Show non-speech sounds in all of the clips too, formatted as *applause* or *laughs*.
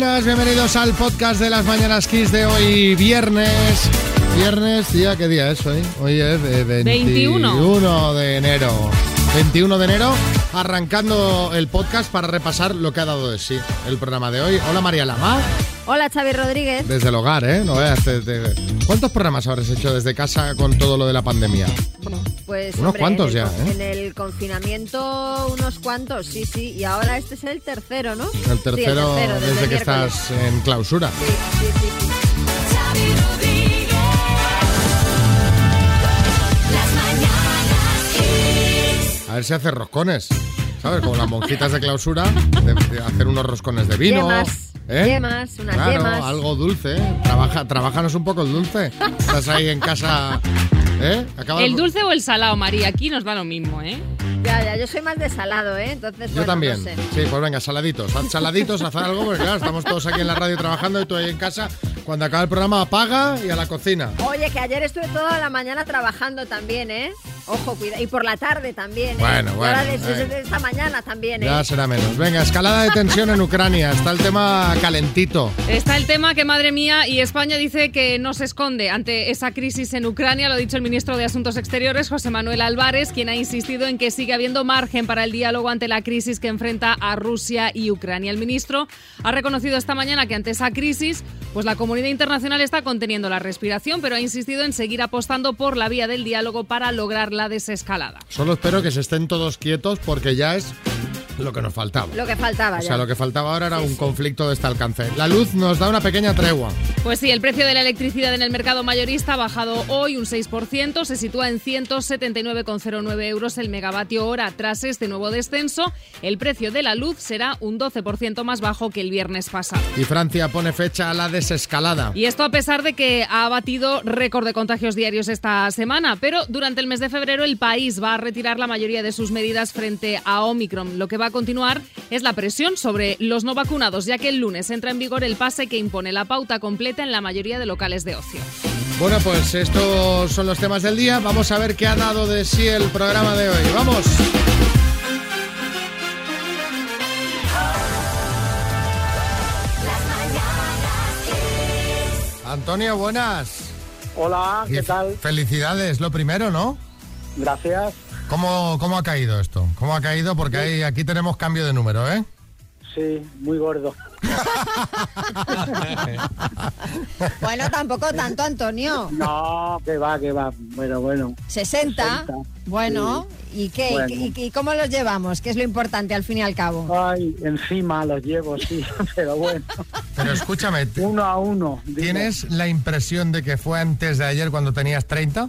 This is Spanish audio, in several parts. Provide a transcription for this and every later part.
Buenas, bienvenidos al podcast de las Mañanas Kiss de hoy, viernes. Viernes, día, ¿qué día es hoy? Hoy es de 21 21. de enero. 21 de enero, arrancando el podcast para repasar lo que ha dado de sí el programa de hoy. Hola María Lama, Hola, Xavi Rodríguez. desde el hogar, ¿eh? No veas, te- te- ¿Cuántos programas habrás hecho desde casa con todo lo de la pandemia? Pues Unos hombre, cuantos en el ya, ¿eh? En el confinamiento unos cuantos, sí, sí. Y ahora este es el tercero, ¿no? El Sí, tercero tercero, desde que miércoles. estás en clausura. Sí, sí, sí, sí. A ver si hace roscones. ¿Sabes? Como las monjitas de clausura, de, de hacer unos roscones de vino. Yemas, ¿eh? yemas, unas Claro, yemas. algo dulce. ¿eh? Trabaja, trabajanos un poco el dulce. Estás ahí en casa. ¿Eh? Acabas- ¿El dulce o el salado, María? Aquí nos da lo mismo, ¿eh? Ya, ya, yo soy más de salado, ¿eh? Entonces, Yo bueno, también. no sé. Sí, pues venga, saladitos. Haz saladitos, haz algo, porque claro, estamos todos aquí en la radio trabajando y tú ahí en casa. Cuando acabe el programa, apaga y a la cocina. Oye, que ayer estuve toda la mañana trabajando también, ¿eh? Ojo, cuidado. Y por la tarde también, ¿eh? Bueno, bueno, ahora de- de- de esta mañana también, ¿eh? Ya será menos. Venga, escalada de tensión en Ucrania. Está el tema calentito. Está el tema que, madre mía, y España dice que no se esconde ante esa crisis en Ucrania, lo ha dicho el ministro de Asuntos Exteriores, José Manuel Álvarez, quien ha insistido en que sigue habiendo margen para el diálogo ante la crisis que enfrenta a Rusia y Ucrania. El ministro ha reconocido esta mañana que ante esa crisis, pues la comunidad internacional está conteniendo la respiración, pero ha insistido en seguir apostando por la vía del diálogo para lograr la desescalada. Solo espero que se estén todos quietos porque ya es lo que nos faltaba. Lo que faltaba O ya. sea, lo que faltaba ahora era Sí, un sí. conflicto de este alcance. La luz nos da una pequeña tregua. Pues sí, el precio de la electricidad en el mercado mayorista ha bajado hoy un 6%, se sitúa en 179,09 euros el megavatio hora. Tras este nuevo descenso, el precio de la luz será un 12% más bajo que el viernes pasado. Y Francia pone fecha a la desescalada. Y esto a pesar de que ha batido récord de contagios diarios esta semana, pero durante el mes de febrero el país va a retirar la mayoría de sus medidas frente a Omicron. Lo que va a continuar es la presión sobre los no vacunados, ya que el lunes entra en vigor el pase que impone la pauta completa en la mayoría de locales de ocio. Bueno, pues estos son los temas del día. Vamos a ver qué ha dado de sí el programa de hoy. ¡Vamos! Antonio, buenas. Hola, ¿qué tal? Felicidades, lo primero, ¿no? Gracias. ¿Cómo, ¿Cómo ha caído esto? ¿Cómo ha caído? Porque ahí, aquí tenemos cambio de número, ¿eh? Sí, muy gordo. *laughs* Bueno, tampoco tanto, Antonio. No, que va, que va. Bueno, bueno. 60. 60, Bueno, ¿y qué? Bueno. ¿Y, y cómo los llevamos? Que es lo importante al fin y al cabo. Ay, encima los llevo, sí, *laughs* pero bueno. Pero escúchame, ¿t- Uno a uno. digo. ¿tienes la impresión de que fue antes de ayer cuando tenías 30?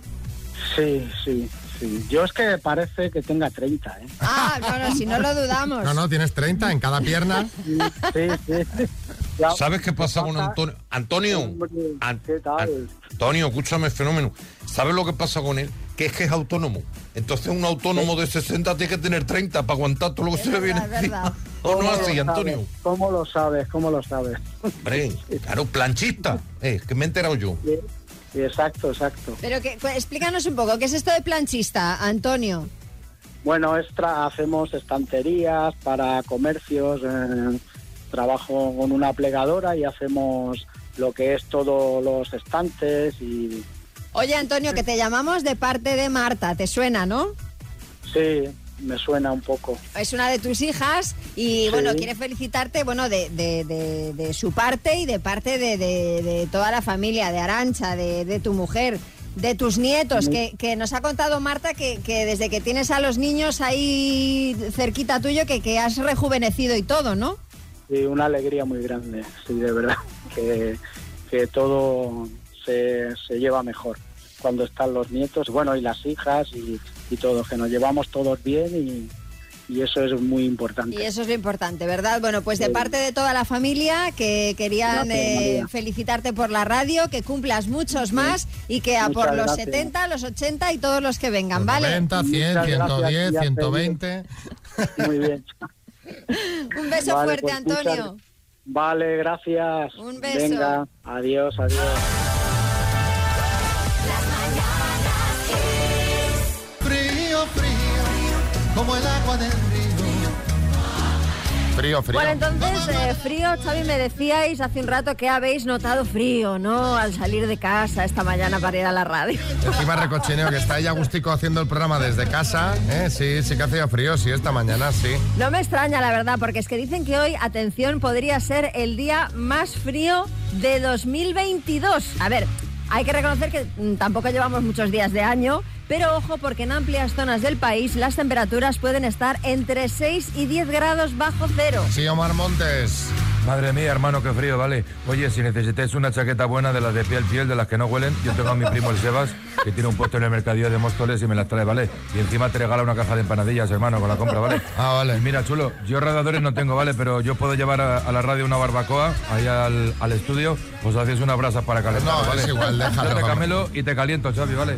Sí, sí, sí. Yo es que parece que tenga 30, ¿eh? Ah, no, no, si no lo dudamos. No, no, tienes 30 en cada pierna. *laughs* Sí, sí. Ya- ¿Sabes qué pasa con Antonio? Antonio, Antonio, escúchame, fenómeno. ¿Sabes lo que pasa con él? Que es que es autónomo. Entonces un autónomo de 60 tiene que tener 30 para aguantar todo lo que Es se le viene encima. ¿O no ¿Cómo así, lo Antonio? sabes? ¿Cómo lo sabes? ¿Cómo lo sabes? Hombre, *laughs* claro, planchista. Eh, que me he enterado yo. Sí, exacto, exacto. Pero que, explícanos un poco, ¿qué es esto de planchista, Antonio? Bueno, extra, hacemos estanterías para comercios, eh, trabajo con una plegadora y hacemos lo que es todos los estantes y Oye, Antonio, que te llamamos de parte de Marta, ¿te suena, no? sí, me suena un poco. Es una de tus hijas y, Sí. bueno, quiere felicitarte, bueno, de, de- de- de su parte y de parte de, toda la familia, de Arancha, de, de tu mujer, de tus nietos, que, que nos ha contado Marta que, que desde que tienes a los niños ahí cerquita tuyo, que, que has rejuvenecido y todo, ¿no? Y una alegría muy grande, sí, de verdad, que, que todo se, se lleva mejor cuando están los nietos, bueno, y las hijas y, y todo, que nos llevamos todos bien y, y eso es muy importante. Y eso es lo importante, ¿verdad? Bueno, pues de Sí. parte de toda la familia que querían Gracias, eh, felicitarte por la radio, que cumplas muchos más y que a Muchas por los gracias. 70, los 80 y todos los que vengan, Los ¿vale? 90, 100, Muchas gracias, 110, ya 120. *laughs* Muy bien. *laughs* Un beso Vale, fuerte, pues, muchas- Antonio. Vale, gracias. Un beso. Venga, adiós, adiós. Del río. Frío, frío. Bueno, entonces, eh, frío, Xavi, me decíais hace un rato que habéis notado frío, ¿no? Al salir de casa esta mañana para ir a la radio. Encima recochineo, que está ahí Agustico haciendo el programa desde casa. ¿eh? Sí, sí que hacía frío, sí, esta mañana, sí. No me extraña, la verdad, porque es que dicen que hoy, atención, podría ser el día más frío de 2022. A ver, hay que reconocer que mm, tampoco llevamos muchos días de año, pero ojo porque en amplias zonas del país las temperaturas pueden estar entre 6 y 10 grados bajo cero. Sí, Omar Montes. Madre mía, hermano, qué frío, vale. Oye, si necesitáis una chaqueta buena de las de piel piel, de las que no huelen, yo tengo a mi primo el Sebas, que tiene un puesto en el mercadillo de Móstoles y me las trae, ¿vale? Y encima te regala una caja de empanadillas, hermano, con la compra, ¿vale? Ah, vale. Y mira, chulo, yo radiadores no tengo, ¿vale? Pero yo puedo llevar a, a la radio una barbacoa, ahí al, al estudio, os hacéis una brasa para calentar, No, ¿vale? es igual, déjalo, Yo te camelo y te caliento, Xavi, ¿vale?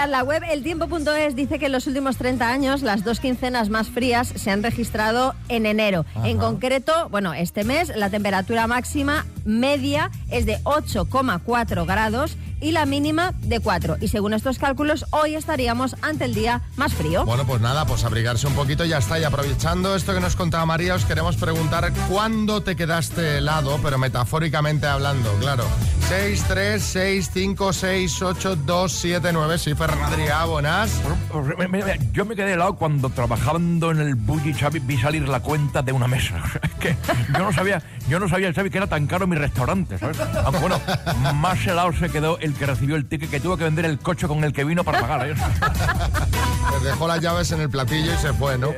Mirad, la web eltiempo.es dice que en los últimos 30 años las dos quincenas más frías se han registrado en enero. En concreto, bueno, este mes la temperatura máxima media es de 8,4 grados y la mínima de 4. Y según estos cálculos, hoy estaríamos ante el día más frío. Bueno, pues nada, pues abrigarse un poquito y ya está. Y aprovechando esto que nos contaba María, os queremos preguntar cuándo te quedaste helado, pero metafóricamente hablando, claro. 6, 3, 6, 5, 6, 8, 2, 7, 9. Sí, Ferran Adrià, buenas. Mira, Yo me quedé helado cuando trabajando en el Bulli Xavi vi salir la cuenta de una mesa. *laughs* Es que yo no sabía, yo no sabía, Xavi, que era tan caro mi restaurante, ¿sabes? Aunque bueno, más helado se quedó el que recibió el ticket que tuvo que vender el coche con el que vino para pagar. ¿eh? *laughs* Les dejó las llaves en el platillo y se fue, ¿no?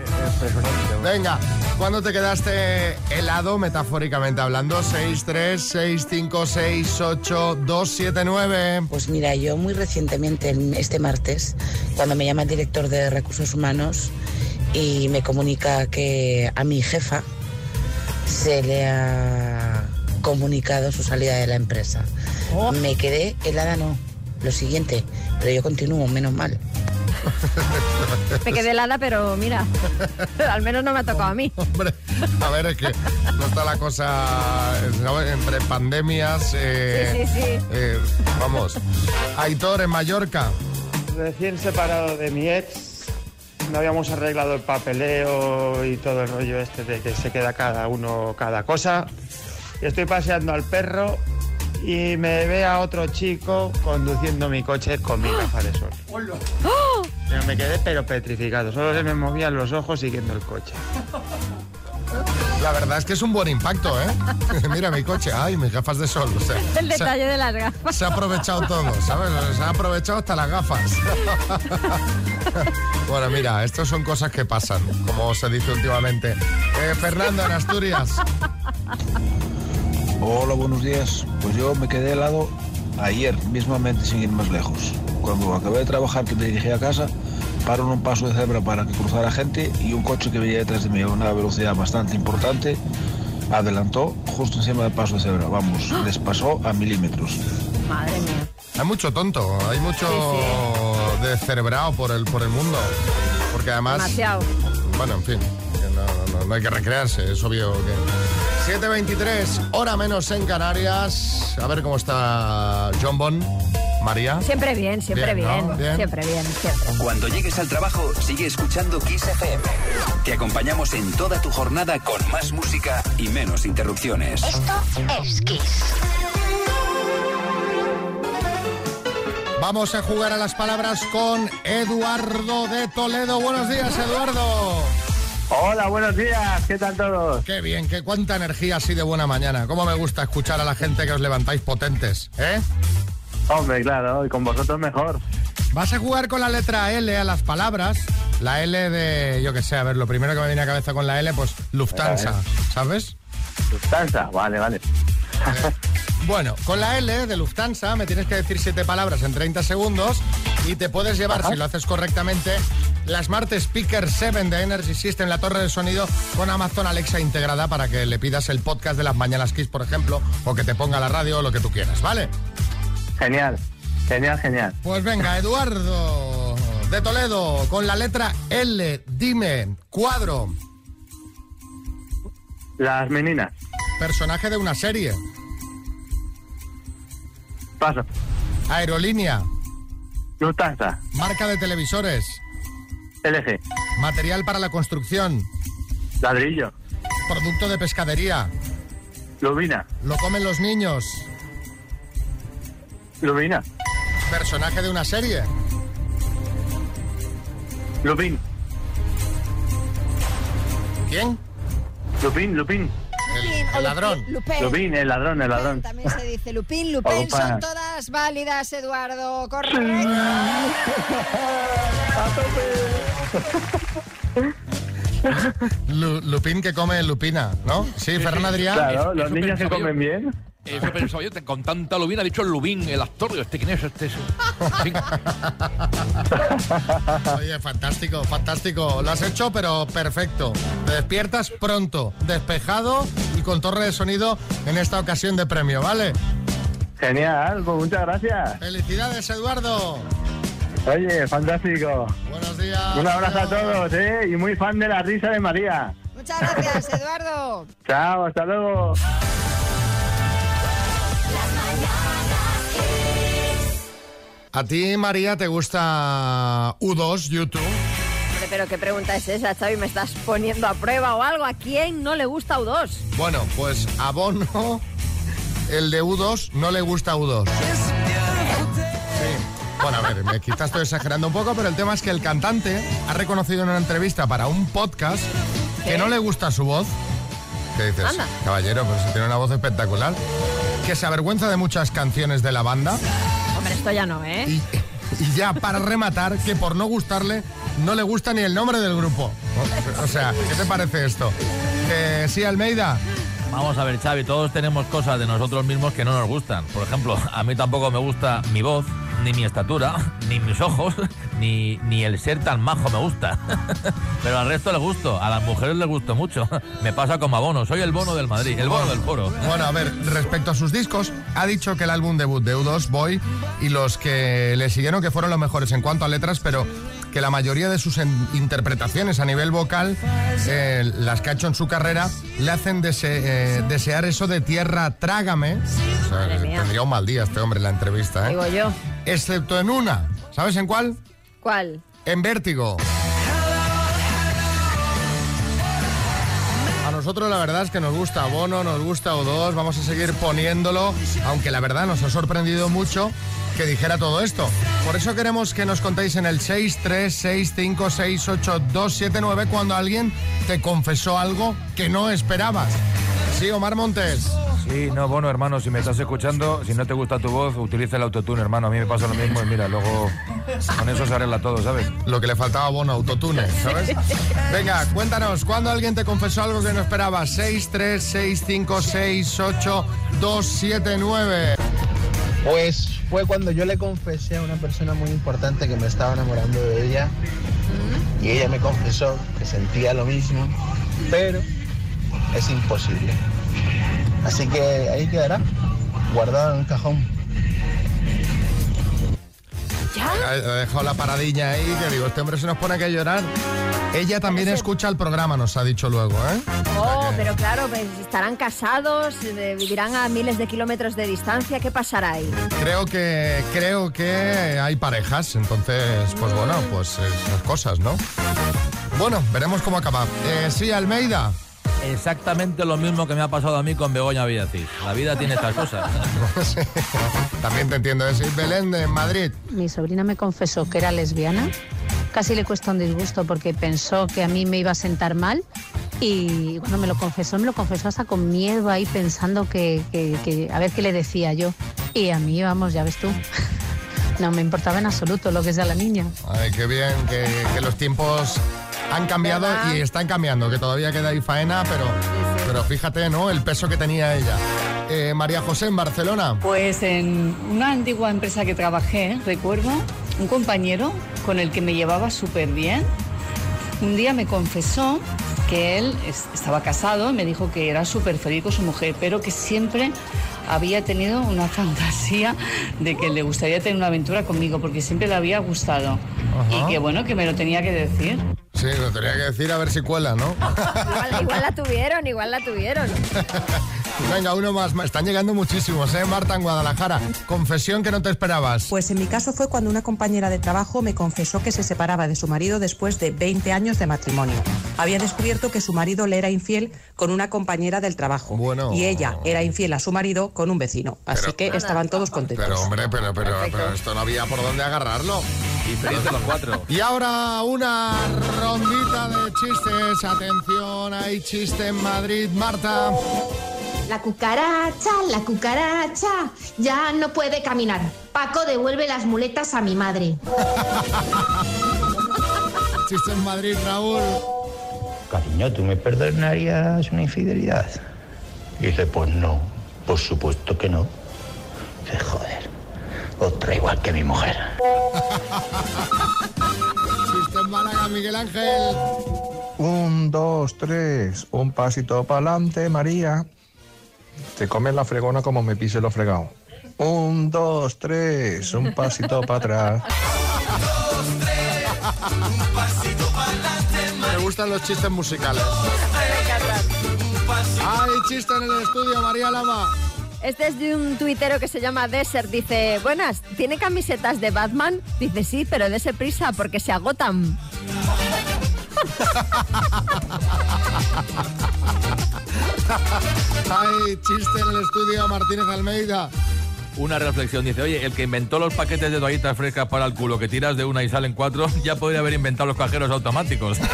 Venga, ¿cuándo te quedaste helado, metafóricamente hablando? 6, 3, 6, 5, 6, 8, 2, 7, 9. Pues mira, yo muy recientemente, este martes, cuando me llama el director de recursos humanos y me comunica que a mi jefa se le ha comunicado su salida de la empresa. Me quedé helada, no. Lo siguiente, pero yo continúo, menos mal. Me quedé helada, pero mira, al menos no me ha tocado a mí. *laughs* Hombre, a ver, es que no está la cosa ¿no? entre pandemias. eh, Sí, sí, sí. eh, vamos, Aitor en Mallorca. Recién separado de mi ex, no habíamos arreglado el papeleo y todo el rollo este de que se queda cada uno cada cosa. Y estoy paseando al perro y me ve a otro chico conduciendo mi coche con mi gafa de sol. Pero me quedé pero petrificado, solo se me movían los ojos siguiendo el coche. La verdad es que es un buen impacto, ¿eh? *laughs* Mira mi coche, ay, mis gafas de sol. O sea, *laughs* El se- detalle de las gafas. Se ha aprovechado todo, ¿sabes? Se ha aprovechado hasta las gafas. *laughs* bueno, mira, estas son cosas que pasan, como se dice últimamente. Eh, Fernando, en Asturias. Hola, buenos días. Pues yo me quedé helado ayer, mismamente, sin ir más lejos. Cuando acabé de trabajar, que me dirigí a casa, paro en un paso de cebra para que cruzara gente y un coche que venía detrás de mí a una velocidad bastante importante adelantó justo encima del paso de cebra. Vamos, les pasó a milímetros. Madre mía. Hay mucho tonto, hay mucho descerebrado por el, por el mundo. Porque además, Demasiado. bueno, en fin, no- no hay que recrearse, es obvio que... 7.23, hora menos en Canarias. A ver cómo está John Bon, María. Siempre bien, siempre Bien, bien. ¿no? Bien. Siempre bien, siempre. Cuando llegues al trabajo, sigue escuchando Kiss FM. Te acompañamos en toda tu jornada con más música y menos interrupciones. Esto es Kiss. Vamos a jugar a las palabras con Eduardo de Toledo. Buenos días, Eduardo. Hola, buenos días, ¿qué tal todos? Qué bien, qué cuánta energía así de buena mañana. Cómo me gusta escuchar a la gente que os levantáis potentes, ¿eh? Hombre, claro, y con vosotros mejor. Vas a jugar con la letra L a las palabras. La L de, yo qué sé, a ver, lo primero que me viene a cabeza con la L, pues Lufthansa, ¿sabes? Sustanza, vale, vale. Bueno, con la L de Lufthansa me tienes que decir siete palabras en 30 segundos y te puedes llevar, si lo haces correctamente, la Smart Speaker 7 de Energy System, la torre de sonido con Amazon Alexa integrada para que le pidas el podcast de las Mañanas Kiss, por ejemplo, o que te ponga la radio o lo que tú quieras, ¿vale? Genial, genial, genial. Pues venga, Eduardo de Toledo, con la letra L, dime, cuadro, Las meninas, personaje de una serie, paso. aerolínea, Lufthansa, marca de televisores, LG, material para la construcción, ladrillo, Producto de pescadería. Lubina. Lo comen los niños. Lubina. Personaje de una serie. Lupin. ¿Quién? Lupin, Lupin. Lupin el ladrón. Lupin, Lupin. Lupin, el ladrón, el ladrón. También se dice Lupin, Lupin, son todas válidas, Eduardo. Correcto. *laughs* Lu- Lupín que come lupina, ¿no? Sí, Fernán Adrián. Claro, los niños que comen bien. Eso pensaba yo, te- con tanta lubina, ha dicho el Lubín, el actor, digo, ¿este quién es? Este es... Sí. *laughs* Oye, fantástico, fantástico. Lo has hecho, pero perfecto. Te despiertas pronto, despejado y con torre de sonido en esta ocasión de premio, ¿vale? Genial, pues muchas gracias. Felicidades, Eduardo. Oye, fantástico. Buenos días. Un abrazo a todos, ¿eh? Y muy fan de la risa de María. Muchas gracias, Eduardo. Chao, hasta luego. ¿A ti, María, te gusta U2, YouTube? Hombre, Pero qué pregunta es esa, Xavi, ¿me estás poniendo a prueba o algo? ¿A quién no le gusta U2? Bueno, pues a Bono, el de U2, no le gusta U2. Sí. Bueno, a ver, me, quizás estoy exagerando un poco, pero el tema es que el cantante ha reconocido en una entrevista para un podcast que no le gusta su voz. ¿Qué dices? Anda. Caballero, pero si tiene una voz espectacular. Que se avergüenza de muchas canciones de la banda. Hombre, esto ya no, ¿eh? Y, y ya para rematar, que por no gustarle, no le gusta ni el nombre del grupo. O, o sea, ¿qué te parece esto? Que sí, Almeida. Vamos a ver, Xavi, todos tenemos cosas de nosotros mismos que no nos gustan. Por ejemplo, a mí tampoco me gusta mi voz, ni mi estatura, *laughs* ni mis ojos, *laughs* ni, ni el ser tan majo me gusta. *laughs* Pero al resto le gusto, a las mujeres les gusto mucho. Me pasa como a Bono, soy el bono del Madrid, el bono del foro. Bueno, a ver, respecto a sus discos, ha dicho que el álbum debut de U2, Boy, y los que le siguieron que fueron los mejores en cuanto a letras, pero que la mayoría de sus interpretaciones a nivel vocal, eh, las que ha hecho en su carrera, le hacen dese- eh, desear eso de tierra, trágame. O sea, mía. tendría un mal día este hombre en la entrevista, ¿eh? Digo yo. Excepto en una. ¿Sabes en cuál? ¿Cuál? En Vértigo. A nosotros la verdad es que nos gusta Bono, nos gusta O2, vamos a seguir poniéndolo, aunque la verdad nos ha sorprendido mucho que dijera todo esto. Por eso queremos que nos contéis en el 636568279 cuando alguien te confesó algo que no esperabas. Sí, Omar Montes. Sí, no, bueno, hermano, si me estás escuchando, si no te gusta tu voz, utiliza el autotune, hermano. A mí me pasa lo mismo y mira, luego con eso se arregla todo, ¿sabes? Lo que le faltaba a Bono, autotune, ¿sabes? *laughs* Venga, cuéntanos, ¿cuándo alguien te confesó algo que no esperabas? 636568279. Pues fue cuando yo le confesé a una persona muy importante que me estaba enamorando de ella y ella me confesó que sentía lo mismo, pero es imposible. Así que ahí quedará, guardado en un cajón. Ha dejado la paradilla ahí, que digo, este hombre se nos pone que llorar. Ella también escucha el programa, nos ha dicho luego, ¿eh? Oh, pero claro, pues, estarán casados, eh, vivirán a miles de kilómetros de distancia. ¿Qué pasará ahí? Creo que, creo que hay parejas, entonces, pues bueno, pues esas cosas, ¿no? Bueno, veremos cómo acaba. Eh, sí, Almeida. Exactamente lo mismo que me ha pasado a mí con Begoña Villacís. La vida tiene estas cosas. *laughs* También te entiendo. Es Belén de Madrid. Mi sobrina me confesó que era lesbiana. Casi le cuesta un disgusto porque pensó que a mí me iba a sentar mal. Y cuando me lo confesó, me lo confesó hasta con miedo ahí pensando que, que- que- a ver qué le decía yo. Y a mí, vamos, ya ves tú. *laughs* No me importaba en absoluto lo que sea la niña. Ay, qué bien, que, que los tiempos han cambiado y están cambiando, que todavía queda ahí faena, pero, pero fíjate, ¿no? El peso que tenía ella. Eh, María José en Barcelona. Pues en una antigua empresa que trabajé, recuerdo un compañero con el que me llevaba súper bien. Un día me confesó que él es- estaba casado me dijo que era súper feliz con su mujer, pero que siempre había tenido una *laughs* fantasía de que le gustaría tener una aventura conmigo porque siempre le había gustado Ajá. y que bueno, que me lo tenía que decir. Sí, lo tenía que decir a ver si cuela, ¿no? Igual, igual la tuvieron, igual la tuvieron. *laughs* Venga, uno más. Están llegando muchísimos, ¿eh? Marta en Guadalajara. Confesión que no te esperabas. Pues en mi caso fue cuando una compañera de trabajo me confesó que se separaba de su marido después de 20 años de matrimonio. Había descubierto que su marido le era infiel con una compañera del trabajo. Bueno. Y ella era infiel a su marido con un vecino. Así Pero- que estaban todos contentos. Pero hombre, pero, pero, pero esto no había por dónde agarrarlo. Y los cuatro. Y ahora una rondita de chistes. Atención, hay chiste en Madrid. Marta. La cucaracha, la cucaracha, ya no puede caminar. Paco devuelve las muletas a mi madre. *laughs* Chiste en Madrid, Raúl. Cariño, ¿tú me perdonarías una infidelidad? Y dice, pues no, por supuesto que no. Dice, joder, otra igual que mi mujer. *laughs* Chiste en Málaga, Miguel Ángel. Un, dos, tres, un pasito para adelante, María. Te comes la fregona como me pise lo fregado. Un, dos, tres, un pasito para atrás. Me gustan los chistes musicales. Hay chiste en el estudio, María Lama. Este es de un tuitero que se llama Desert. Dice, buenas, ¿tiene camisetas de Batman? Dice, sí, pero dése prisa porque se agotan. *laughs* *laughs* Hay chiste en el estudio, Martínez Almeida. Una reflexión dice, oye, el que inventó los paquetes de toallitas frescas para el culo que tiras de una y salen cuatro, *laughs* ya podría haber inventado los cajeros automáticos. *laughs*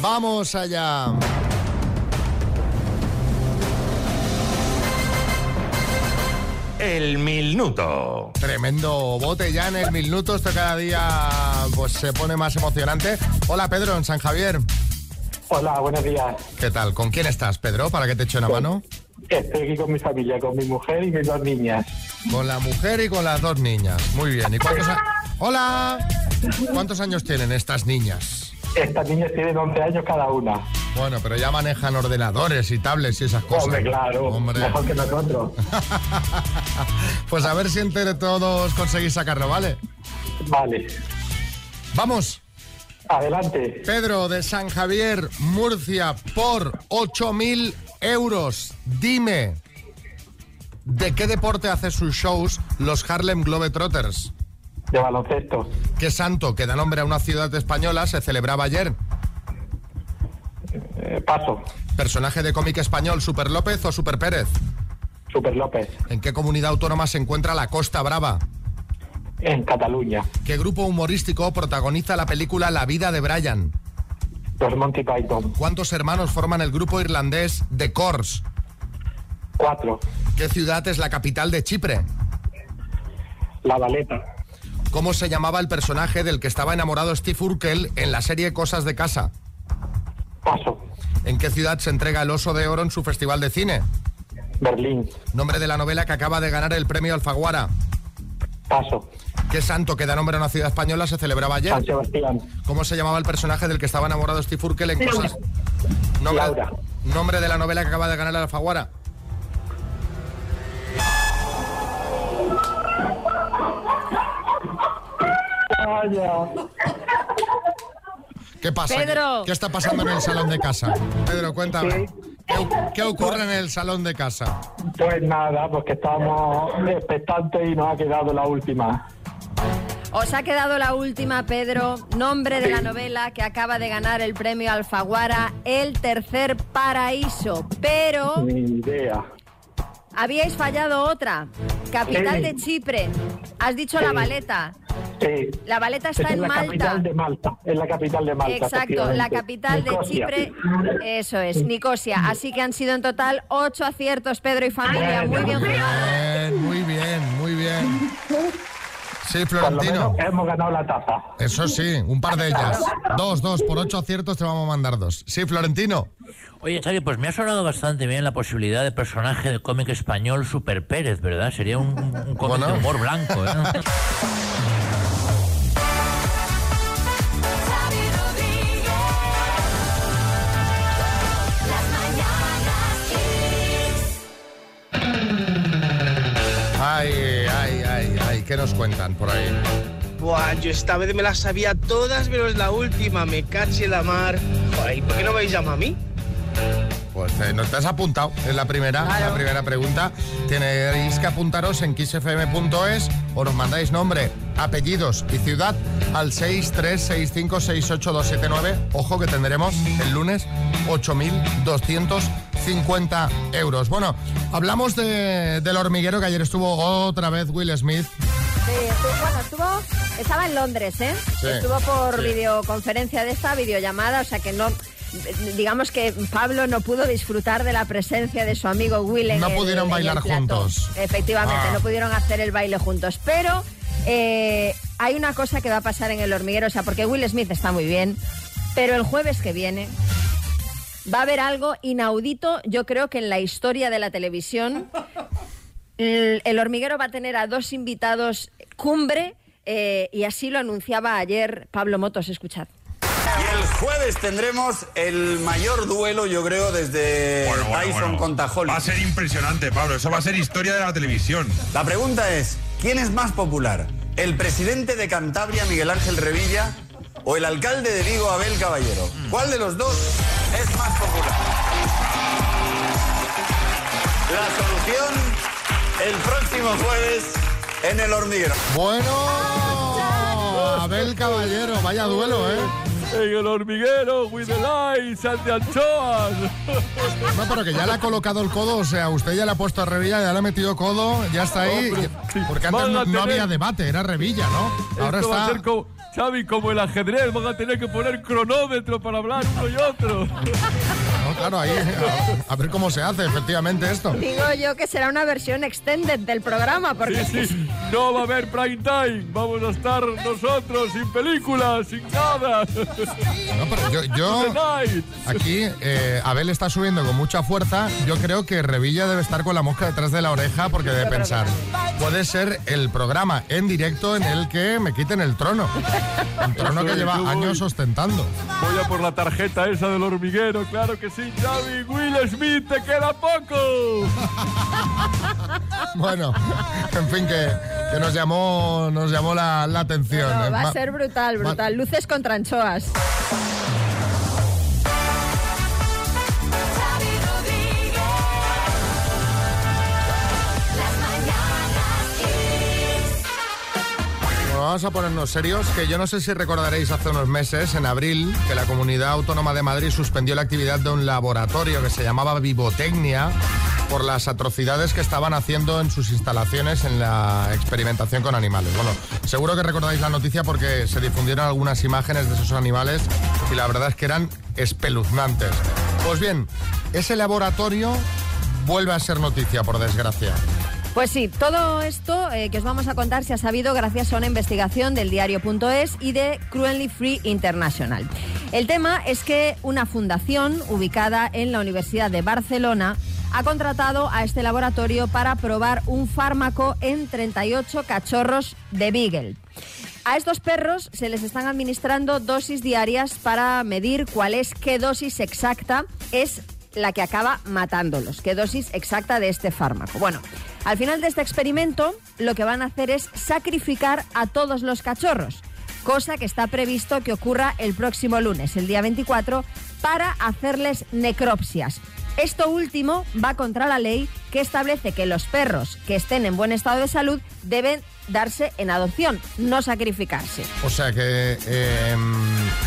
Vamos allá. El minuto. Tremendo bote ya en el minuto. Esto cada día pues, se pone más emocionante. Hola, Pedro, en San Javier. Hola, buenos días. ¿Qué tal? ¿Con quién estás, Pedro? Para que te eche una mano. Estoy aquí con mi familia, con mi mujer y mis dos niñas. Con la mujer y con las dos niñas. Muy bien. ¿Y cuántos a- Hola. ¿Cuántos años tienen estas niñas? Estas niñas tienen 11 años cada una. Bueno, pero ya manejan ordenadores y tablets y esas cosas. Hombre, claro, Hombre. mejor que nosotros. *laughs* Pues a ver si entre todos conseguís sacarlo, ¿vale? Vale. Vamos. Adelante. Pedro de San Javier, Murcia, por 8.000 euros. Dime, ¿de qué deporte hace sus shows los Harlem Globetrotters? De baloncesto. ¿Qué santo que da nombre a una ciudad española se celebraba ayer? Eh, paso. ¿Personaje de cómic español, Super López o Super Pérez? Super López. ¿En qué comunidad autónoma se encuentra la Costa Brava? En Cataluña. ¿Qué grupo humorístico protagoniza la película La vida de Brian? Los Monty Python. ¿Cuántos hermanos forman el grupo irlandés The Corrs? Cuatro. ¿Qué ciudad es la capital de Chipre? La Valeta. ¿Cómo se llamaba el personaje del que estaba enamorado Steve Urkel en la serie Cosas de Casa? Paso. ¿En qué ciudad se entrega el Oso de Oro en su festival de cine? Berlín. Nombre de la novela que acaba de ganar el premio Alfaguara. Paso. ¿Qué santo que da nombre a una ciudad española se celebraba ayer? San Sebastián. ¿Cómo se llamaba el personaje del que estaba enamorado Steve Urkel en Cosas? Nombre, Laura. nombre de la novela que acaba de ganar el Alfaguara. ¿Qué pasa? Pedro. ¿Qué, qué está pasando en el salón de casa? Pedro, cuéntame. ¿Qué, qué ocurre en el salón de casa? Pues nada, pues que estábamos expectantes y nos ha quedado la última. Os ha quedado la última, Pedro. Nombre de la novela que acaba de ganar el premio Alfaguara, El Tercer Paraíso. Pero Ni idea. habíais fallado otra. Capital Sí. de Chipre. Has dicho La Valeta. Sí. La Valeta Esa está es en la Malta. capital de Malta. Es la capital de Malta. Exacto, la capital de. Chipre, eso es, Nicosia. Así que han sido en total ocho aciertos, Pedro y familia. Muy bien jugado. Bien, muy bien, muy bien. Sí, Por lo Florentino. menos hemos ganado la taza. Eso sí, un par de ellas. Dos, dos, por ocho aciertos te vamos a mandar dos. Sí, Florentino. Oye, Xavi, pues me ha sonado bastante bien la posibilidad de personaje de cómic español Super Pérez, ¿verdad? Sería un, un cómic Bueno. de humor blanco, ¿eh? *laughs* nos cuentan por ahí? Buah, yo esta vez me las sabía todas, menos la última. Me caché la mar. Joder, ¿y ¿por qué no me habéis llamado a mí? Pues eh, no te has apuntado, es la primera, la primera pregunta. Tenéis que apuntaros en kissfm.es o nos mandáis nombre, apellidos y ciudad al 636568279. Ojo que tendremos el lunes 8.250 euros. Bueno, hablamos de- del hormiguero que ayer estuvo otra vez Will Smith. Sí, estuvo, bueno, estuvo, estaba en Londres, ¿eh? Sí, estuvo por sí. videoconferencia de esta videollamada, o sea que no, digamos que Pablo no pudo disfrutar de la presencia de su amigo Will en No el- pudieron en bailar juntos. Efectivamente, Ah. no pudieron hacer el baile juntos, pero eh, hay una cosa que va a pasar en el hormiguero, o sea, porque Will Smith está muy bien, pero el jueves que viene va a haber algo inaudito, yo creo que en la historia de la televisión. El, hormiguero va a tener a dos invitados cumbre eh, y así lo anunciaba ayer Pablo Motos. Escuchad. Y el jueves tendremos el mayor duelo, yo creo, desde Bueno, bueno, Tyson bueno. contra Holly. Va a ser impresionante, Pablo. Eso va a ser historia de la televisión. La pregunta es, ¿quién es más popular? ¿El presidente de Cantabria, Miguel Ángel Revilla, o el alcalde de Vigo, Abel Caballero? ¿Cuál de los dos es más popular? La solución el próximo jueves en el hormiguero. Bueno, Abel Caballero, vaya duelo, ¿eh? En el hormiguero, with the de anchoas. No, pero que ya le ha colocado el codo, o sea, usted ya le ha puesto a Revilla, ya le ha metido codo, ya está ahí. Hombre, Porque antes no, había debate, era Revilla, ¿no? Ahora Esto va a está. ser como, Xavi, como el ajedrez, van a tener que poner cronómetro para hablar uno y otro. Claro, ahí. A, a ver cómo se hace, efectivamente, esto. Digo yo que será una versión extended del programa, porque Sí, sí, no va a haber prime time. Vamos a estar nosotros sin películas, sin nada. No, pero yo, yo- *laughs* Tonight. aquí eh, Abel está subiendo con mucha fuerza. Yo creo que Revilla debe estar con la mosca detrás de la oreja porque debe pensar, puede ser el programa en directo en el que me quiten el trono. El trono que lleva años ostentando. Voy a por la tarjeta esa del hormiguero, claro que sí, Xavi. Will Smith, te queda poco. *laughs* Bueno, en fin, que, que nos llamó, nos llamó la, la atención. no, Eh, va a ser brutal, brutal. Luces contra anchoas. Vamos a ponernos serios, que yo no sé si recordaréis hace unos meses, en abril, que la Comunidad Autónoma de Madrid suspendió la actividad de un laboratorio que se llamaba Vivotecnia por las atrocidades que estaban haciendo en sus instalaciones en la experimentación con animales. Bueno, seguro que recordáis la noticia porque se difundieron algunas imágenes de esos animales y la verdad es que eran espeluznantes. Pues bien, ese laboratorio vuelve a ser noticia, por desgracia. Pues sí, todo esto eh, que os vamos a contar se ha sabido gracias a una investigación del diario.es y de Cruelty Free International. El tema es que una fundación ubicada en la Universidad de Barcelona ha contratado a este laboratorio para probar un fármaco en 38 cachorros de Beagle. A estos perros se les están administrando dosis diarias para medir cuál es qué dosis exacta es la que acaba matándolos, qué dosis exacta de este fármaco. Bueno, al final de este experimento lo que van a hacer es sacrificar a todos los cachorros, cosa que está previsto que ocurra el próximo lunes, el día 24, para hacerles necropsias. Esto último va contra la ley que establece que los perros que estén en buen estado de salud deben darse en adopción, no sacrificarse. O sea que eh,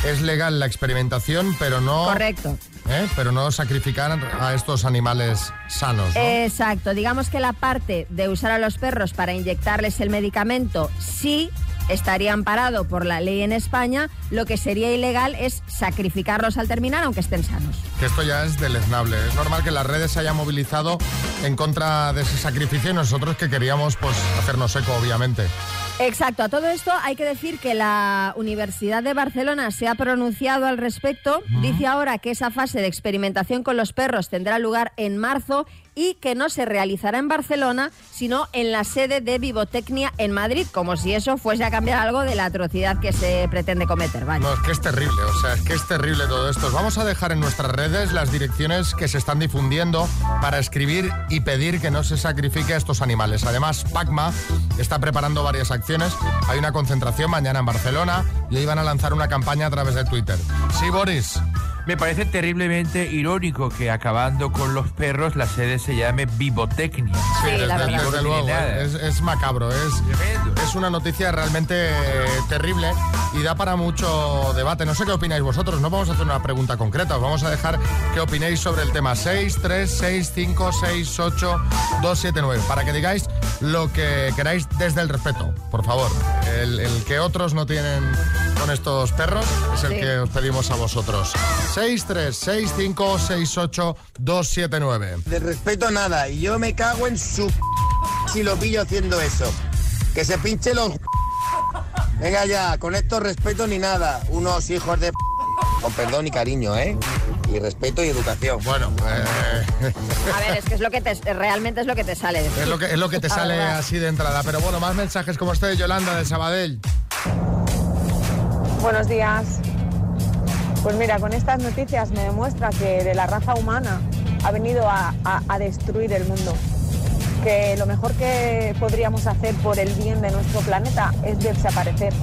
es legal la experimentación, pero no. Correcto. ¿Eh? Pero no sacrificar a estos animales sanos. ¿no? Exacto, digamos que la parte de usar a los perros para inyectarles el medicamento sí estaría amparado por la ley en España, lo que sería ilegal es sacrificarlos al terminar aunque estén sanos. Que esto ya es deleznable. Es normal que las redes se hayan movilizado en contra de ese sacrificio y nosotros que queríamos pues hacernos eco, obviamente. Exacto, a todo esto hay que decir que la Universidad de Barcelona se ha pronunciado al respecto. Dice ahora que esa fase de experimentación con los perros tendrá lugar en marzo y que no se realizará en Barcelona, sino en la sede de Vivotecnia en Madrid, como si eso fuese a cambiar algo de la atrocidad que se pretende cometer. Vaya. No, es que es terrible, o sea, es que es terrible todo esto. Os Vamos a dejar en nuestras redes las direcciones que se están difundiendo para escribir y pedir que no se sacrifique a estos animales. Además, PACMA está preparando varias acciones. Hay una concentración mañana en Barcelona y hoy van a lanzar una campaña a través de Twitter. Sí, Boris. Me parece terriblemente irónico que acabando con los perros la sede se llame Vivotecnia. Sí, desde, desde luego, es, es macabro, es, es una noticia realmente terrible y da para mucho debate. No sé qué opináis vosotros, no vamos a hacer una pregunta concreta, os vamos a dejar que opinéis sobre el tema 6, 3, 6, 5, 6, 8, 2, 7, 9, para que digáis lo que queráis desde el respeto, por favor. El, el que otros no tienen con estos perros es el Sí. que os pedimos a vosotros. 6, 3, 6, 5, 6, 8, 2, 7, 9. De respeto nada, y yo me cago en su si lo pillo haciendo eso. Que se pinche los Venga ya, con esto respeto ni nada. Unos hijos de con perdón y cariño, ¿eh? Y respeto y educación. Bueno, eh, A ver, es que es lo que te, realmente es lo que te sale. Es lo que, es lo que te sale así de entrada. Pero bueno, más mensajes como este de Yolanda de Sabadell. Buenos días. Pues mira, con estas noticias me demuestra que de la raza humana ha venido a, a- a destruir el mundo. Que lo mejor que podríamos hacer por el bien de nuestro planeta es desaparecer.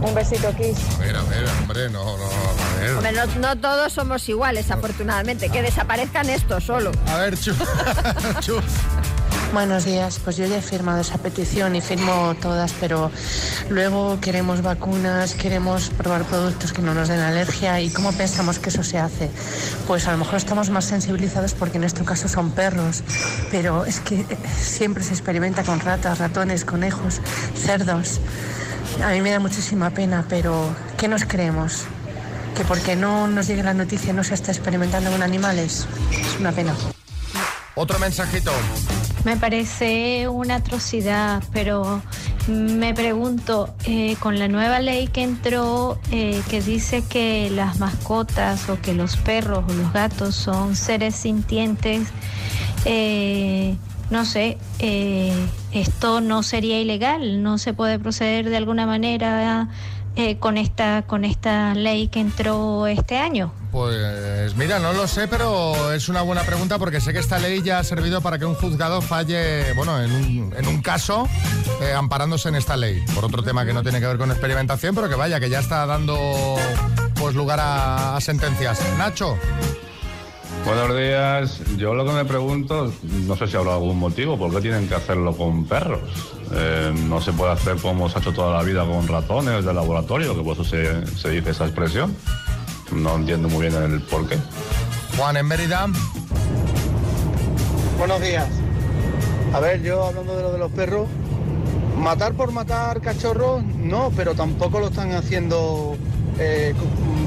Un besito, Kiss. a ver, a ver, hombre, no, no, a ver. Hombre, no, no todos somos iguales, afortunadamente. Que desaparezcan estos solo. A ver, Chus. *laughs* Chus. Buenos días, pues yo ya he firmado esa petición y firmo todas, pero luego queremos vacunas, queremos probar productos que no nos den alergia y ¿cómo pensamos que eso se hace? Pues a lo mejor estamos más sensibilizados porque en este caso son perros, pero es que siempre se experimenta con ratas, ratones, conejos, cerdos. A mí me da muchísima pena, pero ¿qué nos creemos? ¿Que porque no nos llegue la noticia no se está experimentando con animales? Es una pena. Otro mensajito. Me parece una atrocidad, pero me pregunto, eh, con la nueva ley que entró, eh, que dice que las mascotas o que los perros o los gatos son seres sintientes, eh, no sé, eh, esto no sería ilegal, no se puede proceder de alguna manera eh, con esta con esta ley que entró este año. Pues mira, no lo sé, pero es una buena pregunta porque sé que esta ley ya ha servido para que un juzgado falle, bueno, en un, en un caso eh, amparándose en esta ley. Por otro tema que no tiene que ver con experimentación, pero que vaya, que ya está dando pues lugar a, a sentencias. Nacho. Buenos días. Yo lo que me pregunto, no sé si habrá algún motivo, ¿por qué tienen que hacerlo con perros? Eh, no se puede hacer como se ha hecho toda la vida con ratones de laboratorio, que por eso se, se dice esa expresión. No entiendo muy bien el por qué. Juan, en Mérida. Buenos días. A ver, yo hablando de lo de los perros, matar por matar cachorros, no, pero tampoco lo están haciendo eh,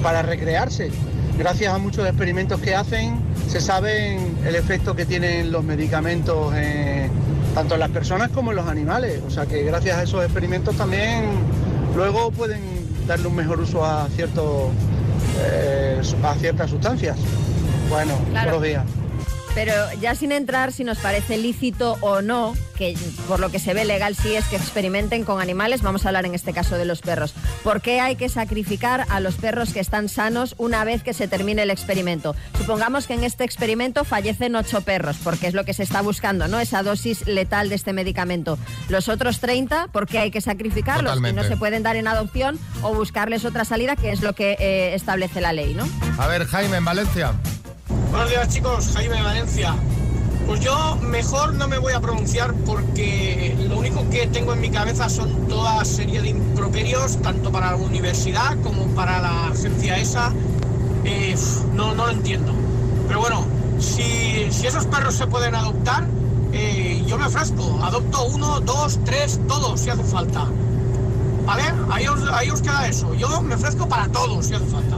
para recrearse. Gracias a muchos experimentos que hacen, se sabe el efecto que tienen los medicamentos eh, tanto en las personas como en los animales. O sea que gracias a esos experimentos también luego pueden darle un mejor uso a, eh, a ciertas sustancias. Bueno, Claro. buenos días. Pero ya sin entrar si nos parece lícito o no, que por lo que se ve legal sí es que experimenten con animales, vamos a hablar en este caso de los perros. ¿Por qué hay que sacrificar a los perros que están sanos una vez que se termine el experimento? Supongamos que en este experimento fallecen ocho perros, porque es lo que se está buscando, ¿no? Esa dosis letal de este medicamento. Los otros 30, ¿por qué hay que sacrificarlos? Y no se pueden dar en adopción o buscarles otra salida, que es lo que eh, establece la ley, ¿no? A ver, Jaime, en Valencia. Buenos días chicos, Jaime de Valencia. Pues yo mejor no me voy a pronunciar porque lo único que tengo en mi cabeza son toda serie de improperios, tanto para la universidad como para la agencia esa. Eh, no, no lo entiendo. Pero bueno, si, si esos perros se pueden adoptar, eh, yo me ofrezco. Adopto uno, dos, tres, todos si hace falta. ¿Vale? Ahí os, ahí os queda eso. Yo me ofrezco para todos si hace falta.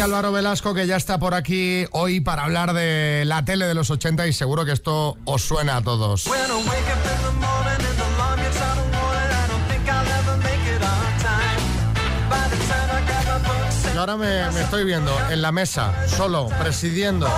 Álvaro Velasco, que ya está por aquí hoy para hablar de la tele de los 80 y seguro que esto os suena a todos. yo ahora me, me estoy viendo en la mesa, solo, presidiendo,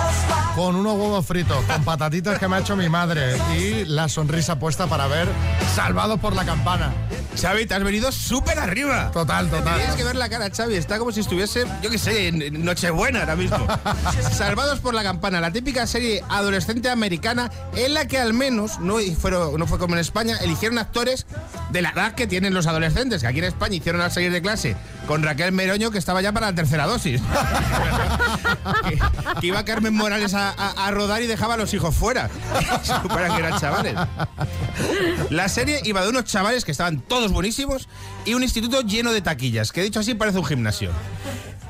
con unos huevos fritos, con patatitas que me ha hecho mi madre y la sonrisa puesta para ver Salvados por la Campana. Xavi, te has venido súper arriba. Total, total. Tienes que ver la cara, Xavi. Está como si estuviese, yo qué sé, en Nochebuena ahora mismo. *laughs* Salvados por la Campana, la típica serie adolescente americana en la que al menos, no, fueron- no fue como en España, eligieron actores de la edad que tienen los adolescentes. Que aquí en España hicieron al salir de clase con Raquel Meroño, que estaba ya para la tercera dosis. *laughs* que, iba Carmen Morales a, a- a rodar y dejaba a los hijos fuera. *laughs* Para que eran chavales. La serie iba de unos chavales que estaban todos buenísimos y un instituto lleno de taquillas, que dicho así parece un gimnasio.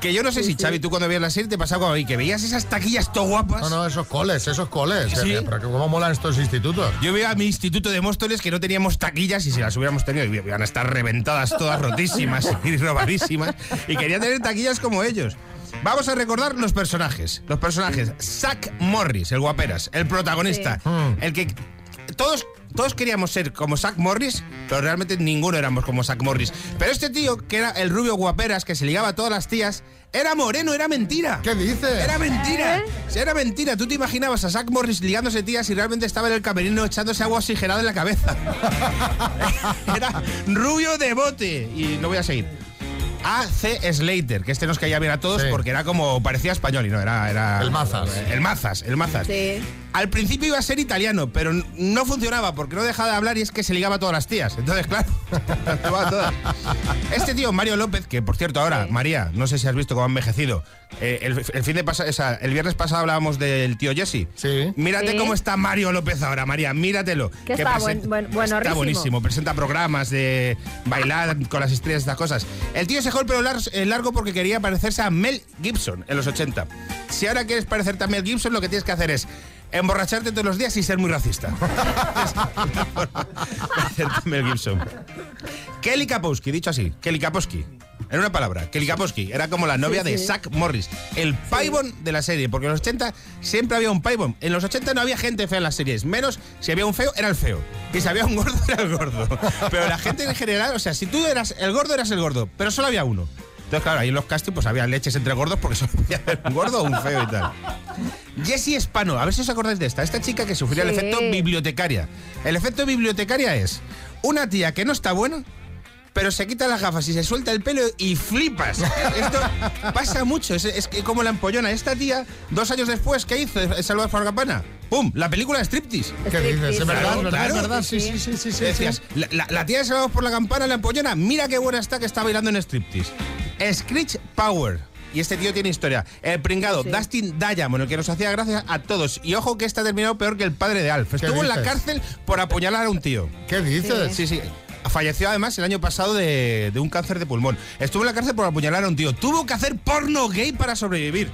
Que yo no sé si, Xavi, tú cuando veías la serie te pasaba como a mí, que veías esas taquillas to guapas. No, no, esos coles, esos coles. Sí. Pero que cómo molan estos institutos. Yo veía a mi instituto de Móstoles que no teníamos taquillas y si las hubiéramos tenido iban a estar reventadas todas rotísimas y robadísimas y quería tener taquillas como ellos. Vamos a recordar los personajes. Los personajes. Zack Morris, el guaperas, el protagonista, el que todos todos queríamos ser como Zack Morris, pero realmente ninguno éramos como Zack Morris. Pero este tío, que era el rubio guaperas, que se ligaba a todas las tías, era moreno, era mentira. ¿Qué dices? Era mentira. Era mentira. Tú te imaginabas a Zack Morris ligándose tías y realmente estaba en el camerino echándose agua oxigenada en la cabeza. *laughs* era rubio de bote. Y lo voy a seguir. A.C. Slater, que este nos caía bien a todos Sí. porque era como, parecía español y no, era... era El Mazas. El Mazas, el Mazas. Sí. Al principio iba a ser italiano, pero no funcionaba porque no dejaba de hablar y es que se ligaba a todas las tías. Entonces, claro, *laughs* las tomaba todas. Este tío, Mario López, que por cierto ahora, María, no sé si has visto cómo ha envejecido. eh, el, el fin de pasa- o sea, el viernes pasado hablábamos del tío Jesse. Sí. Mírate Sí. cómo está Mario López ahora, María, míratelo. Que está buen- buen- Está buenísimo. presenta programas de bailar con las estrellas, estas cosas. El tío se dejó el pelo lar- eh, largo porque quería parecerse a Mel Gibson en los 80. Si ahora quieres parecerte a Mel Gibson, lo que tienes que hacer es emborracharte todos los días y ser muy racista. *laughs* Mel Gibson. Kelly Kapowski, dicho así, Kelly Kapowski. En una palabra, Kelly Kapowski era como la novia Sí, de sí. Zack Morris, el paibon de la serie, porque en los 80 siempre había un paibon. En los 80 no había gente fea en las series, menos si había un feo, era el feo. Y si había un gordo, era el gordo. Pero la gente en general, o sea, si tú eras el gordo, eras el gordo, pero solo había uno. Entonces, claro, ahí en los castings pues había leches entre gordos porque *laughs* solo podía haber un gordo o un feo y tal. Jessie Spano, a ver si os acordáis de esta. Esta chica que sufría el Sí. efecto bibliotecaria. El efecto bibliotecaria es una tía que no está buena, pero se quita las gafas y se suelta el pelo y flipas. Esto pasa mucho, es, es que como la empollona. Esta tía, dos años después, ¿qué hizo? Salvador por la campana. ¡Pum! La película de Striptease. ¿Qué dices? Es verdad, Claro, es verdad, claro. es verdad. Sí, sí, sí, sí. sí, Decías, sí. la, la- la tía de Salvados por la Campana, la empollona, mira qué buena está que está bailando en striptease. Screech Power. Y este tío tiene historia. El pringado Dustin Diamond, el que nos hacía gracias a todos. Y ojo que ha terminado peor que el padre de Alf. Estuvo en la cárcel por apuñalar a un tío. ¿Qué dices? Sí, sí. Falleció además el año pasado de, un cáncer de pulmón. Estuvo en la cárcel por apuñalar a un tío. Tuvo que hacer porno gay para sobrevivir.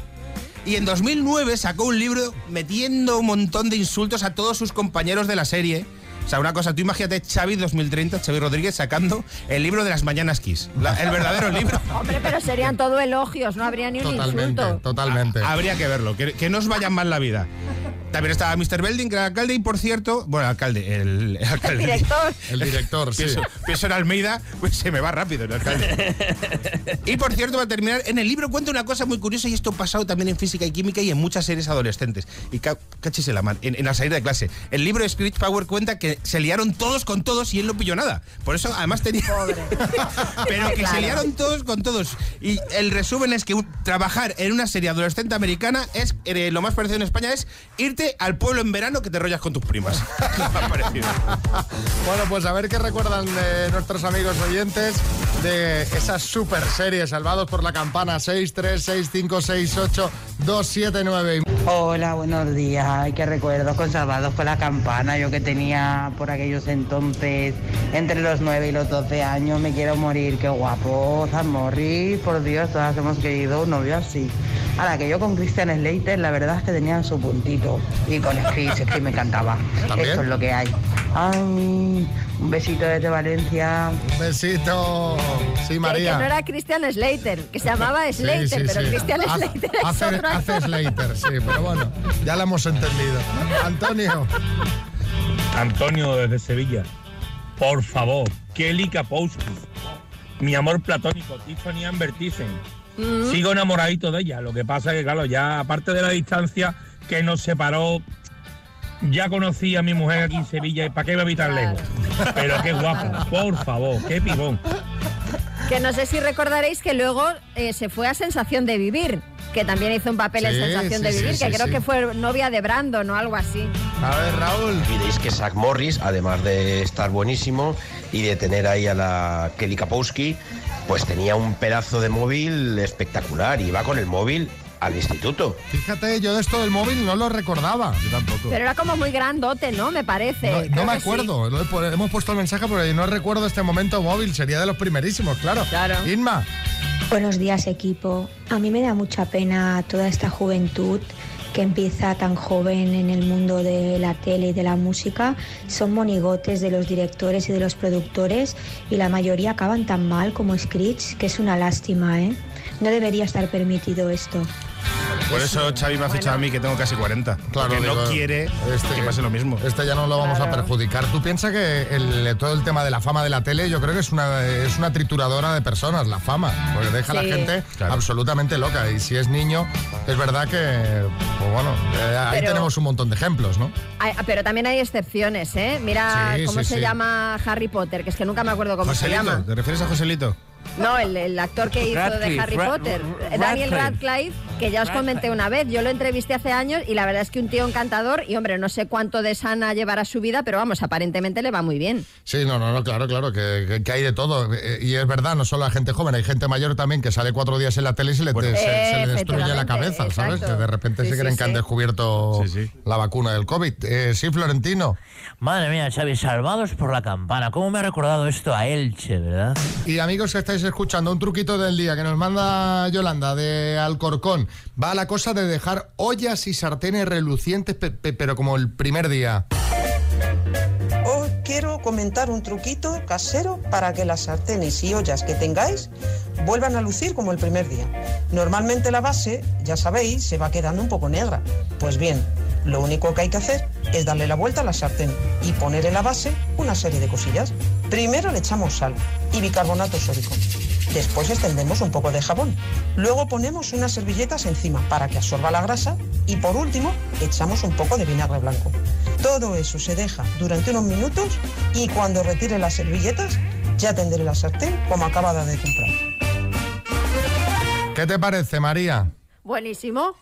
Y en 2009 sacó un libro metiendo un montón de insultos a todos sus compañeros de la serie. O sea, una cosa, tú imagínate Xavi 2030, Xavi Rodríguez sacando el libro de las Mañanas Kiss. La- el verdadero *laughs* libro. Hombre, pero serían todo elogios, no habría ni un Totalmente, insulto. totalmente. Habría que verlo, que, que no os vaya mal la vida. También estaba Mr. Belding, que era alcalde, y por cierto, bueno, alcalde, el, el alcalde. Director. El director, sí. Pienso, pienso en Almeida, pues se me va rápido el alcalde. y por cierto, va a terminar, en el libro cuenta una cosa muy curiosa y esto ha pasado también en física y química y en muchas series adolescentes. Y ca- cachis en la mar, en, en la salida de clase. El libro de Screech Power cuenta que se liaron todos con todos y él no pilló nada. Por eso además tenía... *laughs* Pero que Claro. se liaron todos con todos. Y el resumen es que un- trabajar en una serie adolescente americana es eh, lo más parecido en España es irte al pueblo en verano que te rollas con tus primas. *laughs* Lo más parecido. Bueno, pues a ver qué recuerdan de nuestros amigos oyentes de esas super series Salvados por la Campana 636568279. Hola, buenos días. Ay, qué recuerdos con Salvados por la Campana. Yo que tenía por aquellos entonces entre los 9 y los 12 años. Me quiero morir. Qué guapo. San Morris, por Dios, todas hemos querido un novio así. Ahora que yo con Christian Slater, la verdad es que tenían su puntito. Y con Chris, es que me encantaba. ¿También? Esto es lo que hay. Ay, un besito desde Valencia. Un besito. Sí, Que, que María. no era Christian Slater, que se llamaba Slater, sí, pero sí. Christian Slater es hace, otro. hace Slater, sí, pero bueno, ya lo hemos entendido. Antonio. Antonio desde Sevilla. Por favor, Kelly Kapowski. Mi amor platónico, Tiffany Amber Thyssen. Sigo enamoradito de ella. Lo que pasa que, claro, ya aparte de la distancia que nos separó, ya conocí a mi mujer aquí en Sevilla y para qué me voy tan lejos. Pero qué guapo, por favor, qué pibón. Que no sé si recordaréis que luego eh, se fue a Sensación de Vivir, que también hizo un papel en Sensación sí, de Vivir, sí, que creo sí. que fue novia de Brandon o algo así. A ver, Raúl. Diréis que Zach Morris, además de estar buenísimo y de tener ahí a la Kelly Kapowski, pues tenía un pedazo de móvil espectacular. Iba con el móvil al instituto. Fíjate, yo de esto del móvil no lo recordaba. Yo tampoco. Pero era como muy grandote, ¿no? Me parece. No, me sí. acuerdo, hemos puesto el mensaje porque no recuerdo este momento móvil, sería de los primerísimos, claro. Inma. Buenos días equipo. A mí me da mucha pena toda esta juventud que empieza tan joven en el mundo de la tele y de la música. Son monigotes de los directores y de los productores y la mayoría acaban tan mal como Screech, que es una lástima, ¿eh? No debería estar permitido esto. Por eso Xavi me ha fichado a mí, que tengo casi 40. Claro, porque no digo, quiere que pase lo mismo. Este ya no lo vamos a perjudicar. ¿Tú piensas que el- todo el tema de la fama de la tele, yo creo que es una, es una trituradora de personas, la fama? Porque deja a la gente absolutamente loca. Y si es niño, es verdad que, pues bueno, eh, ahí Pero- tenemos un montón de ejemplos, ¿no? Pero también hay excepciones, ¿eh? Mira Sí, cómo sí, se sí. llama Harry Potter, que es que nunca me acuerdo cómo se Joselito, llama. ¿te refieres a Joselito? No, el, el actor que hizo de Harry Potter, Daniel Radcliffe. Radcliffe, que ya os comenté una vez. Yo lo entrevisté hace años y la verdad es que un tío encantador y, hombre, no sé cuánto de sana llevará su vida, pero vamos, aparentemente le va muy bien. Sí, no, no, no, claro, claro, que, que- que hay de todo. Eh, Y es verdad, no solo a gente joven, hay gente mayor también que sale cuatro días en la tele y se le, se- se le destruye la cabeza, ¿sabes? Que de repente Sí, se sí, creen que han sí. descubierto la vacuna del COVID. Eh, sí, Florentino. Madre mía, Xavi, salvados por la campana. ¿Cómo me ha recordado esto a Elche, verdad? Y amigos que estáis escuchando, un truquito del día que nos manda Yolanda de Alcorcón. Va la cosa de dejar ollas y sartenes relucientes, pe- pe- pero como el primer día. Os quiero comentar un truquito casero para que las sartenes y ollas que tengáis vuelvan a lucir como el primer día. Normalmente la base, ya sabéis, se va quedando un poco negra. Pues bien, lo único que hay que hacer es darle la vuelta a la sartén y poner en la base una serie de cosillas. Primero le echamos sal y bicarbonato sódico. Después extendemos un poco de jabón. Luego ponemos unas servilletas encima para que absorba la grasa y por último echamos un poco de vinagre blanco. Todo eso se deja durante unos minutos y cuando retire las servilletas ya tendré la sartén como acabada de comprar. ¿Qué te parece, María? Buenísimo.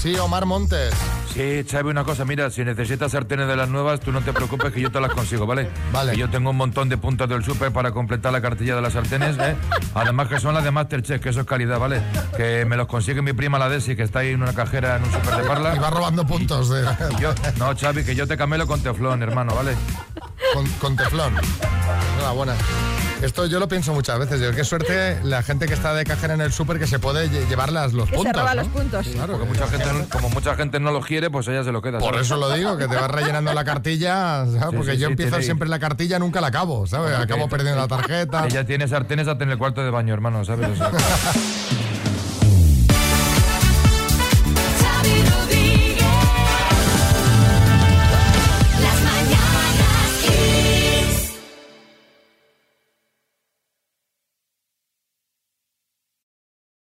Sí, Omar Montes. Sí, Xavi, una cosa, mira, si necesitas sartenes de las nuevas, tú no te preocupes que yo te las consigo, ¿vale? Vale. yo tengo un montón de puntos del súper para completar la cartilla de las sartenes, ¿eh? Además que son las de Masterchef, que eso es calidad, ¿vale? Que me los consigue mi prima la Desi, que está ahí en una cajera en un súper de Parla. Y va robando puntos de... Yo, no, Xavi, que yo te camelo con teflón, hermano, ¿vale? Con, con teflón. Enhorabuena. Esto yo lo pienso muchas veces. Yo, qué suerte la gente que está de cajera en el súper que se puede lle- llevar las- los Que puntos. se roba ¿no? los puntos. Claro, Porque mucha gente, como mucha gente no lo quiere, pues ella se lo queda. Por ¿sabes? eso lo digo, que te vas rellenando la cartilla, ¿sabes? Sí, porque sí, yo sí, empiezo tiene- siempre la cartilla, nunca la acabo, ¿sabes? Porque Acabo perdiendo la tarjeta. Ella tiene sartenes hasta en el cuarto de baño, hermano, ¿sabes? O sea, *laughs*